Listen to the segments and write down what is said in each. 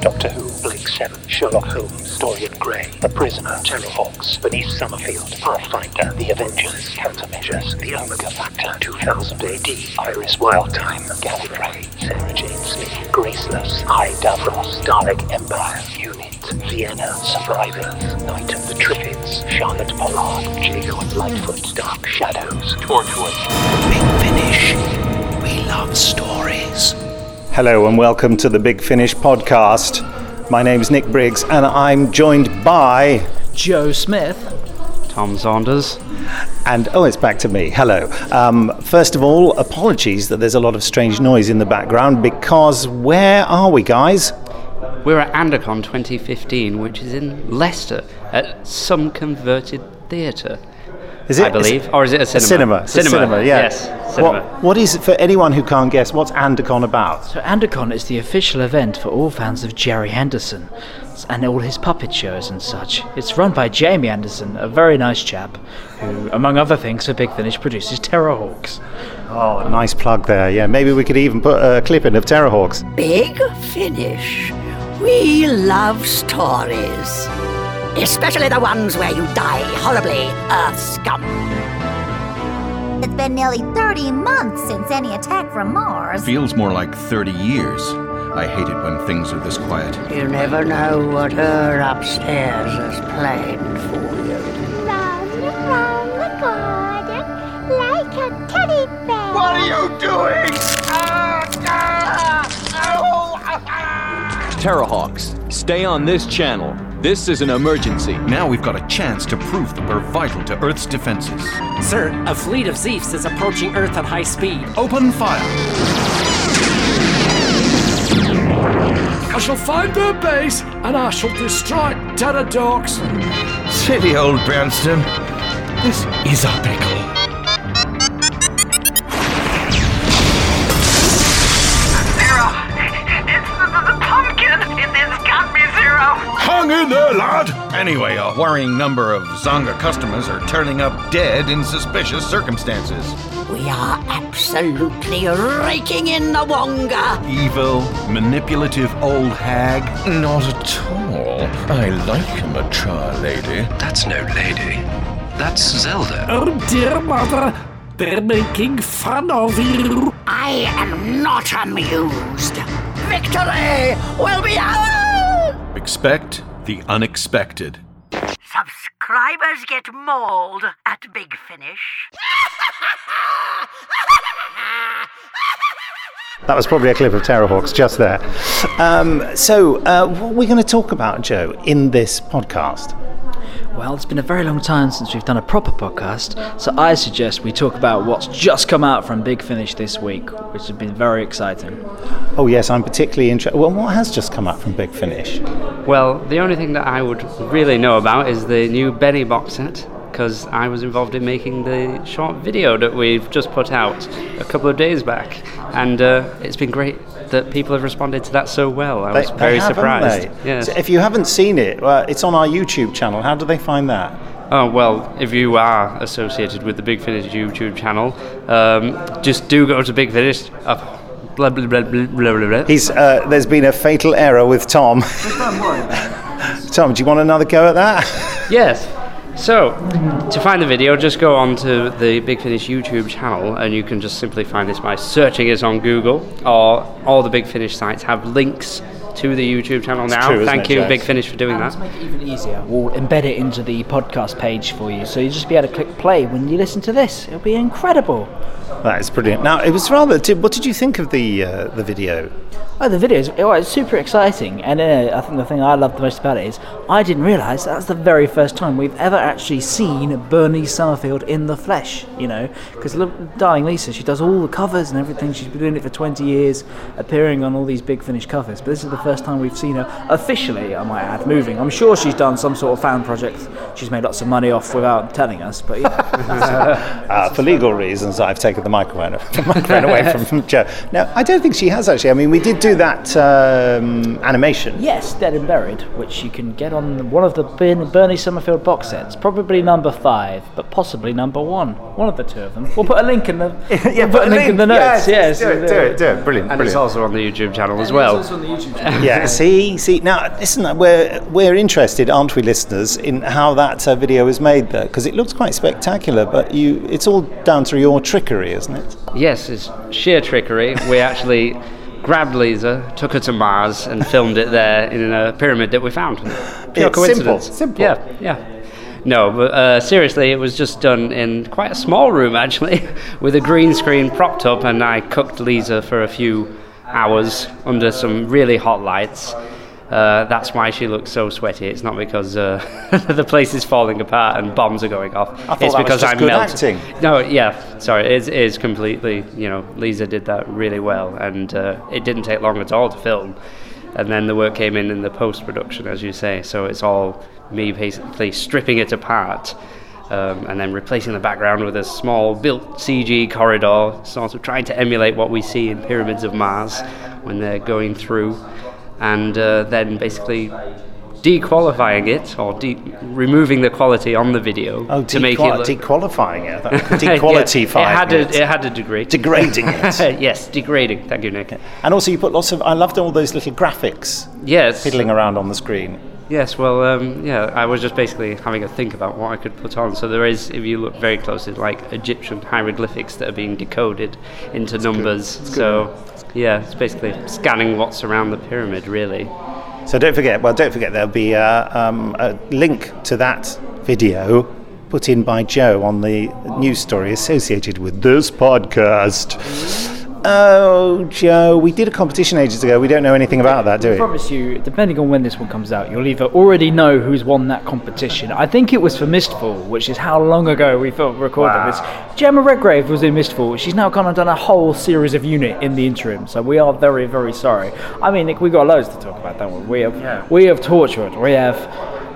Doctor Who, Blake 7, Sherlock Holmes, Dorian Gray, The Prisoner, Terrahawks, Bernice Summerfield, Pathfinder, The Avengers, Countermeasures, The Omega Factor, 2000 AD, Iris Wildthyme, Gallifrey, Sarah Jane Smith, Graceless, I Davros, Dalek Empire, Unit, Vienna, Survivors, Night of the Triffids, Charlotte Pollard, Jago Litefoot, Dark Shadows, Torchwood. Big Finish. We love stories. Hello and welcome to the Big Finish podcast. My name's Nick Briggs and I'm joined by Joe Smith. Tom Saunders. and oh, it's back to me. Hello. Um, first of all, apologies that there's a lot of strange noise in the background because where are we, guys? We're at Andercon 2015, which is in Leicester at some converted theatre. Is it? I believe, or is it a cinema? cinema. It's a cinema, yeah. Yes, cinema. What, what is it for anyone who can't guess? What's Andercon about? So Andercon is the official event for all fans of Gerry Anderson and all his puppet shows and such. It's run by Jamie Anderson, a very nice chap, who, among other things, for Big Finish produces Terrahawks. Oh, nice plug there. Yeah, maybe we could even put a clip in of Terrahawks. Big Finish. We love stories. Especially the ones where you die horribly, Earth scum. It's been nearly 30 months since any attack from Mars. Feels more like 30 years. I hate it when things are this quiet. You never know what her upstairs has planned for you. Run around the garden like a teddy bear. What are you doing? Ah, ah, ah, oh, Terrahawks, stay on this channel. This is an emergency. Now we've got a chance to prove that we're vital to Earth's defenses. Sir, a fleet of Zeefs is approaching Earth at high speed. Open fire! I shall find their base and I shall destroy Terradorks. Silly old Branston. This is our pickle. Hung in there, lad! Anyway, a worrying number of Zonga customers are turning up dead in suspicious circumstances. We are absolutely raking in the Wonga. Evil, manipulative old hag. Not at all. I like him a mature lady. That's no lady. That's Zelda. Oh dear mother, they're making fun of you. I am not amused. Victory will be ours! Expect the unexpected. Subscribers get mauled at Big Finish. That was probably a clip of Terrahawks just there. Um, so, uh, what are we going to talk about, Joe, in this podcast? Well, it's been a very long time since we've done a proper podcast, so I suggest we talk about what's just come out from Big Finish this week, which has been very exciting. Oh, yes, I'm particularly interested. Well, what has just come out from Big Finish? Well, the only thing that I would really know about is the new Benny box set, because I was involved in making the short video that we've just put out a couple of days back, and uh, it's been great that people have responded to that so well. I was They- they very have, surprised. Yes. So if you haven't seen it, uh, it's on our YouTube channel. How do they find that? Oh, well, if you are associated with the Big Finish YouTube channel, um, just do go to Big Finish. Uh, blah, blah, blah, blah, blah, blah. He's, uh, there's been a fatal error with Tom. Tom, do you want another go at that? Yes. So, to find the video, just go on to the Big Finish YouTube channel and you can just simply find this by searching it on Google. Or all the Big Finish sites have links to the YouTube channel now. true, Thank it, you, Jack? Big Finish, for doing And that. to make it even easier, we'll embed it into the podcast page for you, so you'll just be able to click play when you listen to this. It'll be incredible. That is brilliant. Now, it was rather. Did, what did you think of the uh, the video? Oh, the video is oh, it's super exciting, and uh, I think the thing I love the most about it is I didn't realise that's the very first time we've ever actually seen Bernie Summerfield in the flesh. You know, because darling Lisa, she does all the covers and everything. She's been doing it for 20 years, appearing on all these big Finish covers. But this is the first time we've seen her officially, I might add, moving. I'm sure she's done some sort of fan project she's made lots of money off without telling us. But yeah, Uh, for legal reasons, I've taken taken the microphone, the microphone away from, from Joe. No, I don't think she has actually. I mean, we did do that um, animation. Yes, Dead and Buried, which you can get on one of the Bernie Summerfield box sets. Probably number five, but possibly number one. One of the two of them. We'll put a link in the. yeah, we'll put a link, in the notes. Yes, Yes, do it, do it, do it. Brilliant, And brilliant. it's also on the YouTube channel as well. it's also on the YouTube channel. Yeah, see, see. Now, listen, we're we're interested, aren't we, listeners, in how that uh, video is made there because it looks quite spectacular. But you, it's all down to your trickery, isn't it? Yes, it's sheer trickery. We actually grabbed Lisa, took her to Mars, and filmed it there in a pyramid that we found. Pure It's simple, coincidence. simple. Yeah, yeah. No, but uh, seriously, it was just done in quite a small room actually, with a green screen propped up, and I cooked Lisa for a few hours under some really hot lights. Uh, that's why she looks so sweaty. It's not because uh, the place is falling apart and bombs are going off. It's because I'm melting. acting. No, yeah, sorry, it is, it is completely. You know, Lisa did that really well, and uh, it didn't take long at all to film. And then the work came in in the post production, as you say. So it's all me basically stripping it apart. Um, and then replacing the background with a small built CG corridor, sort of trying to emulate what we see in Pyramids of Mars when they're going through, and uh, then basically dequalifying it or de- removing the quality on the video Oh, to make it look dequalifying it, Yeah, it had a, it. it had a degree. Degrading it. yes, degrading. Thank you, Nick. And also, you put lots of. I loved all those little graphics Yes. fiddling around on the screen. Yes, well, um, yeah, I was just basically having a think about what I could put on. So there is, if you look very closely, like Egyptian hieroglyphics that are being decoded into numbers. So, yeah, it's basically scanning what's around the pyramid, really. So don't forget. Well, don't forget. There'll be a, um, a link to that video put in by Joe on the news story associated with this podcast. Oh, Joe, we did a competition ages ago. We don't know anything about that, do we? I promise you, depending on when this one comes out, you'll either already know who's won that competition. I think it was for Mistfall, which is how long ago we felt recorded Wow. this. Jemma Redgrave was in Mistfall. She's now gone and done a whole series of Unit in the interim, so we are very, very sorry. I mean, Nick, we got loads to talk about, don't we? We have, we have tortured. We have.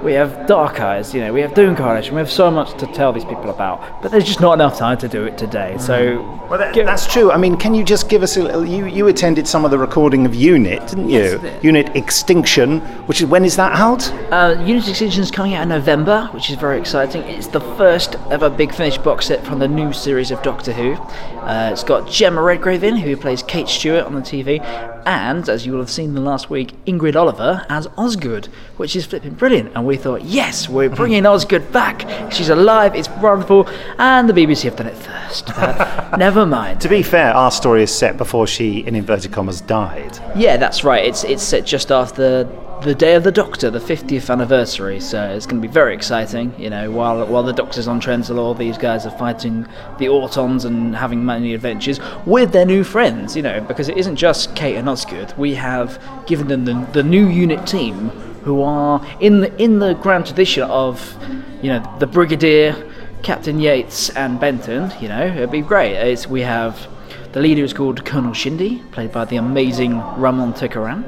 We have Dark Eyes, you know, we have Doom Coalition, we have so much to tell these people about, but there's just not enough time to do it today. So, Well, that, that's true. I mean, can you just give us a little? You, you attended some of the recording of Unit, didn't you? Yes. Unit Extinction, which is when is that out? Uh, Unit Extinction is coming out in November, which is very exciting. It's the first ever Big Finish box set from the new series of Doctor Who. Uh, it's got Jemma Redgrave in, who plays Kate Stewart on the TV, and as you will have seen the last week, Ingrid Oliver as Osgood, which is flipping brilliant. And we thought, yes, we're bringing Osgood back. She's alive. It's wonderful, and the BBC have done it first. But never mind. To be fair, our story is set before she, in inverted commas, died. Yeah, that's right. It's it's set just after the day of the Doctor, the 50th anniversary. So it's going to be very exciting. You know, while while the Doctor's on Trenzalore, these guys are fighting the Autons and having many adventures with their new friends. You know, because it isn't just Kate and Osgood. We have given them the, the new unit team who are in the in the grand tradition of, you know, the Brigadier, Captain Yates, and Benton. You know, it'd be great. It's, we have. The leader is called Colonel Shindi, played by the amazing Ramon Tikaram.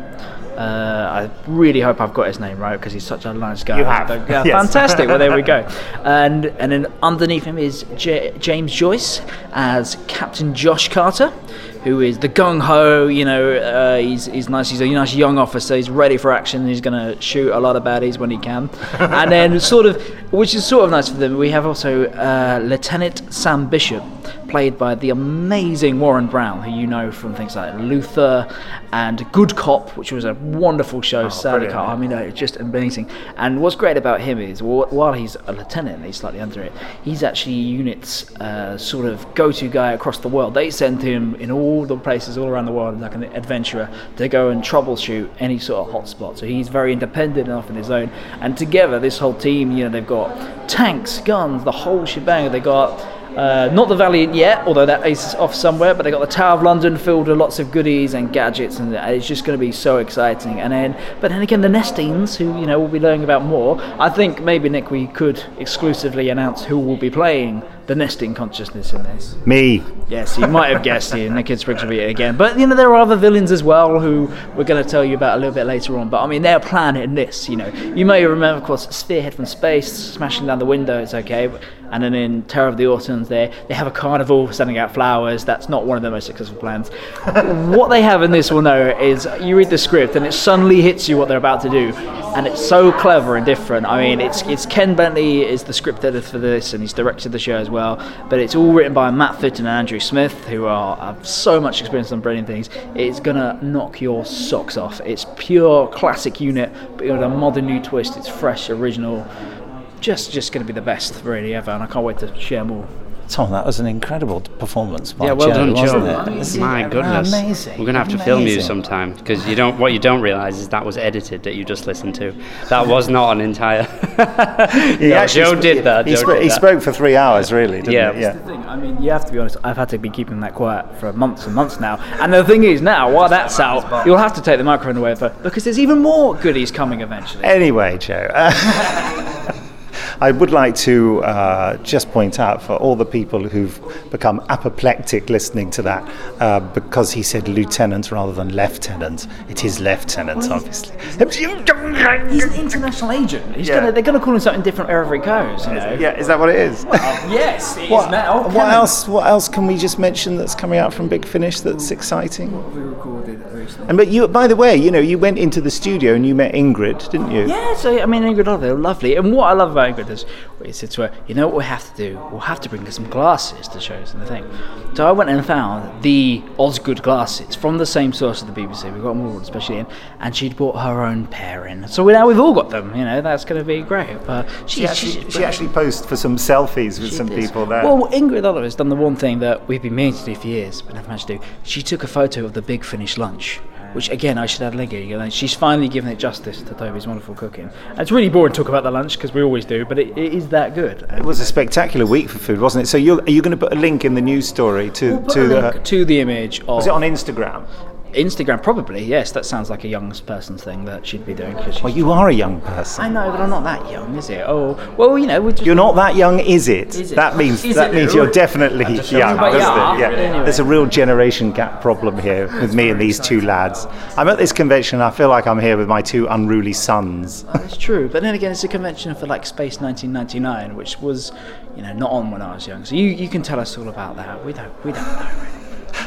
Uh, I really hope I've got his name right because he's such a nice guy. You have. Yeah, Yes. Fantastic. well, there we go. And and then underneath him is J- James Joyce as Captain Josh Carter, who is the gung ho. You know, uh, he's he's nice. He's a nice young officer. He's ready for action. He's going to shoot a lot of baddies when he can. and then sort of, which is sort of nice for them. We have also uh, Lieutenant Sam Bishop, played by the amazing Warren Brown, who you know from things like Luther and Good Cop, which was a wonderful show. Sadly, brilliant. can't- I mean, uh, just amazing. And what's great about him is, while he's a lieutenant, and he's slightly under it. He's actually unit's uh, sort of go-to guy across the world. They send him in all the places all around the world, like an adventurer, to go and troubleshoot any sort of hotspot. So he's very independent enough in his own. And together, this whole team, you know, they've got tanks, guns, the whole shebang. They got. Uh, not the Valiant yet, although that is off somewhere. But they got the Tower of London filled with lots of goodies and gadgets, and it's just going to be so exciting. And then, but then again, the Nestenes, who you know we'll be learning about more. I think maybe Nick, we could exclusively announce who will be playing the Nestene consciousness in this. Me. Yes, you might have guessed here. Nick Briggs will be it again. But you know there are other villains as well who we're going to tell you about a little bit later on. But I mean their plan in this, you know, you may remember, of course, Spearhead from space, smashing down the window. It's okay. But And then in Terror of the Autons, they they have a carnival sending out flowers. That's not one of their most successful plans. what they have in this one though is you read the script and it suddenly hits you what they're about to do, and it's so clever and different. I mean, it's it's Ken Bentley is the script editor for this, and he's directed the show as well. But it's all written by Matt Fitton and Andrew Smith, who are have so much experience on brilliant things. It's gonna knock your socks off. It's pure classic unit, but with a modern new twist. It's fresh, original. Just just gonna be the best really ever, and I can't wait to share more. Tom, that was an incredible performance. By Yeah, well Joe, done, wasn't Joe. it? This My goodness, amazing. we're gonna have to film you sometime because you don't. What you don't realize is that was edited that you just listened to. That was not an entire. He No, actually Joe sp- did that. He, Joe sp- did he that. spoke for three hours, really, didn't Yeah. he? Yeah. The thing, I mean, you have to be honest. I've had to be keeping that quiet for months and months now. And the thing is, now while that's out, you'll have to take the microphone away for, because there's even more goodies coming eventually. Anyway, Joe, uh, I would like to uh, just point out for all the people who've become apoplectic listening to that, uh, because he said lieutenant rather than lieutenant. It is lieutenant, obviously. He's an international agent. He's Yeah. gonna, they're going to call him something different wherever he goes. You know? Yeah, is that what it is? yes, it is What, now. what else? What else can we just mention that's coming out from Big Finish that's exciting? What We recorded recently. And but you, by the way, you know, you went into the studio and you met Ingrid, didn't you? Yeah, so I mean, Ingrid oh, Oliver, they're lovely. And what I love about Ingrid is, we said to her, you know what we have to do? We'll have to bring her some glasses to show us and the thing. So I went and found the Osgood glasses from the same source as the BBC. We got them all, especially in, and she'd bought her own pair in. So we, now we've all got them. You know, that's going to be great. But She she's- actually, she's she actually posed for some selfies with some Yes. people there. Well, Ingrid Oliver has done the one thing that we've been meaning to do for years, but never managed to do. She took a photo of the Big Finish lunch, which again I should add here. You know, She's finally given it justice to Toby's wonderful cooking. And it's really boring to talk about the lunch because we always do, but it, it is that good. It was a spectacular week for food, wasn't it? So you're, are you going to put a link in the news story to Put to the? to the image of. Was it on Instagram? Instagram? Probably, yes. That sounds like a young person's thing that she'd be doing. 'cause Well, you are a young person. I know, but I'm not that young, is it? Oh, well, you know, we're just. You're not that young, is it? Is it? That means Is that means you're definitely young, doesn't But it? yeah, Yeah. anyway. There's a real generation gap problem here with me and these two lads. I'm at this convention. and I feel like I'm here with my two unruly sons. That's true, but then again, it's a convention for like Space 1999, which was, you know, not on when I was young. So you, you can tell us all about that. We don't we don't know.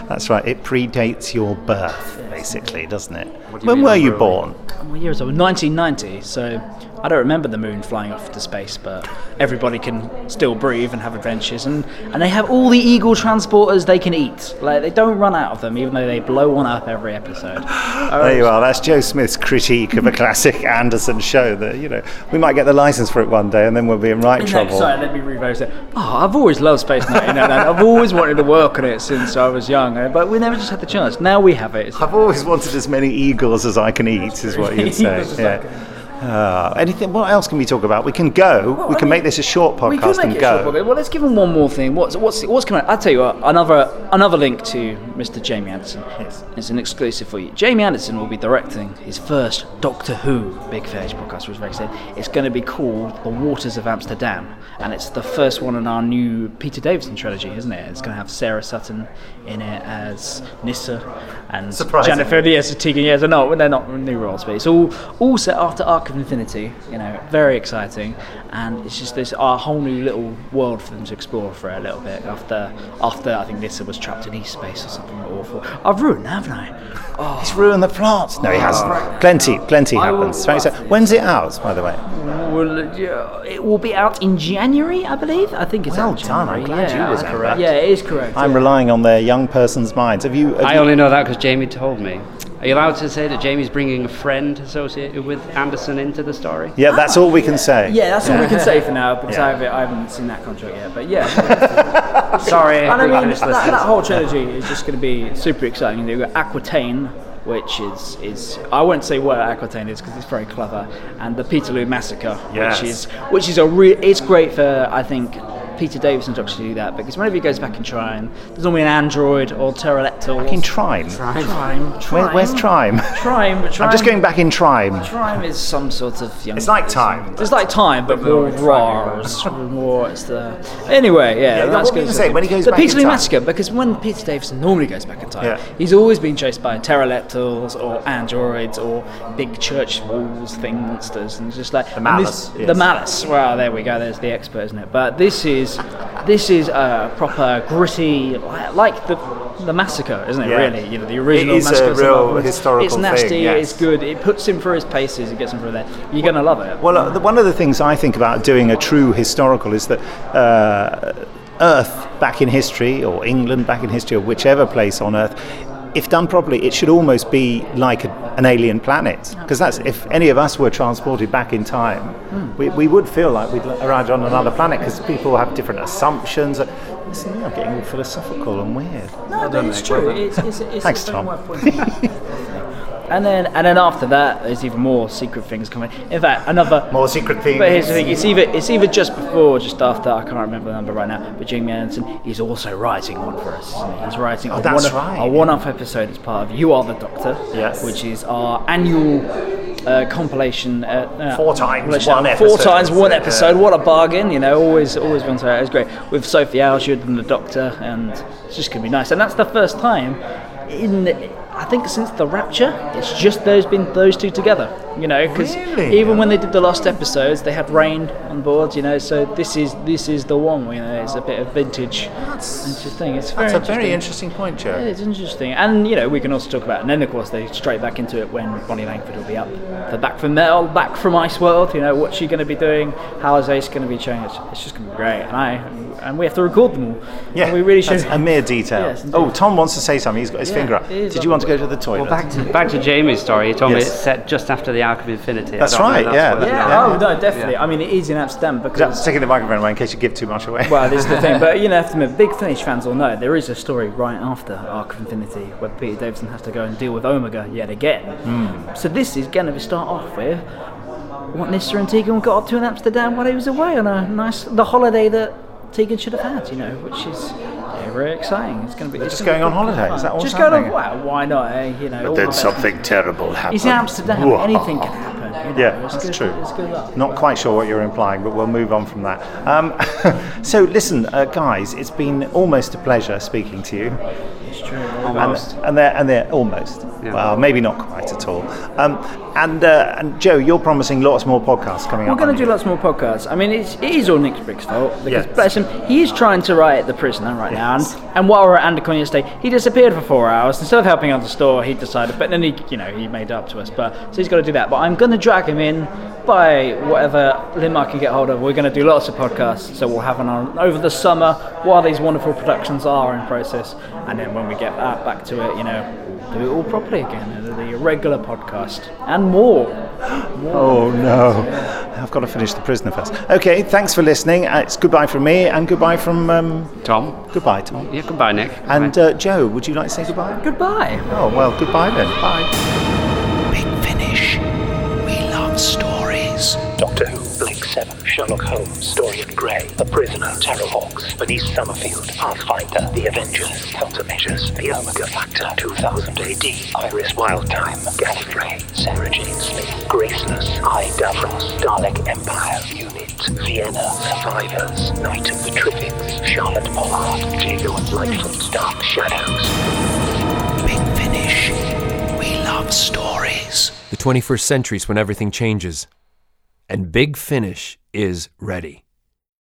That's right. It predates your birth, basically, doesn't it? Do you When mean were you born? What year is it? 1990. So I don't remember the moon flying off into space, but everybody can still breathe and have adventures, and and they have all the Eagle transporters they can eat. Like they don't run out of them, even though they blow one up every episode. There you are. That's Joe Smith's critique of a classic Anderson show. That you know, we might get the license for it one day, and then we'll be in right No, trouble. sorry, let me rephrase it. Oh, I've always loved Space 99. I've always wanted to work on it since I was young, uh, but we never just had the chance. Now we have it. I've always wanted as many eagles as I can eat, is what you'd say. Yeah. Uh, anything? What else can we talk about? We can go. we can make this a short We could podcast make and it go. short podcast. Well, let's give him one more thing. What's what's what's coming? I'll tell you what, another another link to Mr. Jamie Anderson. Yes. It's an exclusive for you. Jamie Anderson will be directing his first Doctor Who Big Finish podcast, which very exciting. It's going to be called The Waters of Amsterdam, and it's the first one in our new Peter Davison trilogy, isn't it? It's going to have Sarah Sutton in it as Nyssa and Surprising. Jennifer yes, Tegan. Yes, they're not they're not new roles, but it's all all set after Arc of Infinity. You know, very exciting, and it's just this a whole new little world for them to explore for a little bit after after I think Nyssa was trapped in East space or something awful. I've ruined, haven't I? Oh, He's ruined the plot. No, he hasn't. Oh. Plenty, plenty I will- happens. Right, so when's it out, by the way? Well, yeah, it will be out in January, I believe. I think it's Well out in done, I'm glad yeah, you was correct. Yeah, it is correct. I'm yeah. relying on their young person's minds. Have you? Have I you- only know that because Jamie told me. Are you allowed to say that Jamie's bringing a friend associated with Anderson into the story? Yeah, that's all we can say. Yeah, that's all we can say for now because Yeah. I, haven't, I haven't seen that contract yet. But yeah, Sorry, And I mean, that, that whole trilogy is just going to be super exciting. You've got Aquitaine, which is, is I won't say what Aquitaine is because it's very clever, and the Peterloo Massacre, Yes. which is which is a real. It's great for I think. Peter Davison to actually do that because whenever he goes back in Trime, there's normally an android or pterodactyl. Back in Trime. Trime. Where, where's Trime? Trime. Trime. I'm just going back in Trime. Trime is some sort of young. It's like time. It's like time, but more raws, more. It's the anyway, yeah. Yeah, that's what were you good. gonna say, when he goes the back in Peterloo time? Massacre, because when Peter Davison normally goes back in time, Yeah. he's always been chased by pterodactyls or androids or big church walls thing monsters, and just like the Malus, The yes. Malus. Well, there we go. There's the expert, isn't it? But this is is this is a proper gritty, like the the massacre, isn't it? Yeah. Really, you know, the original It is a massacre. of real historical It's nasty. thing, yes. It's good. It puts him through his paces. It gets him through there. You're gonna love it. Well, uh, the, one of the things I think about doing a true historical is that uh, Earth back in history, or England back in history, or whichever place on Earth, if done properly, it should almost be like a, an alien planet. Because that's if any of us were transported back in time, Hmm. we, we would feel like we'd arrived on another planet because people have different assumptions. Listen, I'm getting all philosophical and weird. No, but it's true. It's, it's, it's Thanks, a Tom. worth pointing out. And then, and then after that, there's even more secret things coming. In fact, another more secret things. But here's the thing: it's either it's either just before, or just after. I can't remember the number right now. But Jamie Anderson, he's also writing one for us. he? He's writing Oh, a that's one right. a one-off episode as part of You Are the Doctor. Yes. Which is our annual uh, compilation. Uh, uh, Four times one Four episode. times one episode. What a bargain! You know, always always been so. It was great with Sophie Aldred and the Doctor, and it's just gonna be nice. And that's the first time in. I think since the Rapture, it's just those been those two together. You know, because Really? even when they did the last episodes, they had Raine on board. You know, so this is this is the one. You know, it's a bit of vintage. That's interesting. It's very That's a very interesting. interesting point, Joe. Yeah, it's interesting, and you know we can also talk about, and then of course they straight back into it when Bonnie Langford will be up. The back from Mel, back from Ice World. You know what's she going to be doing? How is Ace going to be changed? It's, it's just going to be great, and I and we have to record them all. Yeah, And we really should. That's a mere detail. Yes, oh, Tom wants to say something. He's got his Yeah, finger up. Did you want to go to the toilet? Well, back to back to Jamie's story. He told me Yes. it's set just after the Arc of Infinity. That's don't know right, if yeah, what that- it is. yeah, oh no, definitely. I mean, it is in Amsterdam because Just taking the microphone away in case you give too much away. Well, this is the thing, but you know, have to admit, big Finish fans will know there is a story right after Arc of Infinity where Peter Davison has to go and deal with Omega yet again. Hmm. So this is going to start off with what Nyssa and Tegan got up to in Amsterdam while he was away on a nice the holiday that Tegan should have had, you know, which is yeah, very exciting. It's going to be They're just be on holiday, fun. is that what's Just going on. Well, why not? Eh? You know, But the then something terrible happens. In Amsterdam. Anything can happen. You know, Yeah, it's that's good, true. It's good luck. Not quite sure what you're implying, but we'll move on from that. Um, so, listen, uh, guys, it's been almost a pleasure speaking to you. It's true. Almost. And, and they're and they're almost. Yeah. Well, maybe not quite at all. Um, and uh, and Joe, you're promising lots more podcasts coming up. We're going to do lots more podcasts. I mean, it's, it is all Nick Briggs' fault because, Yes. bless him, he is trying to write The Prisoner right now. And, and while we're at Andercon yesterday, he disappeared for four hours. Instead of helping out the store, he decided, but then he, you know, he made up to us. But so he's got to do that. But I'm going to drag him in by whatever limb I can get hold of. We're going to do lots of podcasts. So we'll have one on over the summer while these wonderful productions are in process. And then when we get back, back to it, you know, do it all properly again. The regular podcast and more. Oh no, I've got to finish the prisoner first. Okay, thanks for listening. Uh, it's goodbye from me and goodbye from um, Tom. Goodbye, Tom. Yeah, goodbye, Nick. And uh, Joe, would you like to say goodbye? Goodbye. Oh well, goodbye then. Bye. Doctor Who, Blake's 7, Sherlock Holmes, Dorian Gray, The Prisoner, Terrahawks, Bernice Summerfield, Pathfinder, The Avengers, Countermeasures, The Omega Factor, 2000 AD, Iris Wildthyme, Gallifrey, Sarah Jane Smith, Graceless, I Davros, Dalek Empire, Unit, Vienna, Survivors, Night of the Triffids, Charlotte Pollard, Jago and Litefoot, Dark Shadows. Big Finish. We love stories. The 21st century is when everything changes. And Big Finish is ready.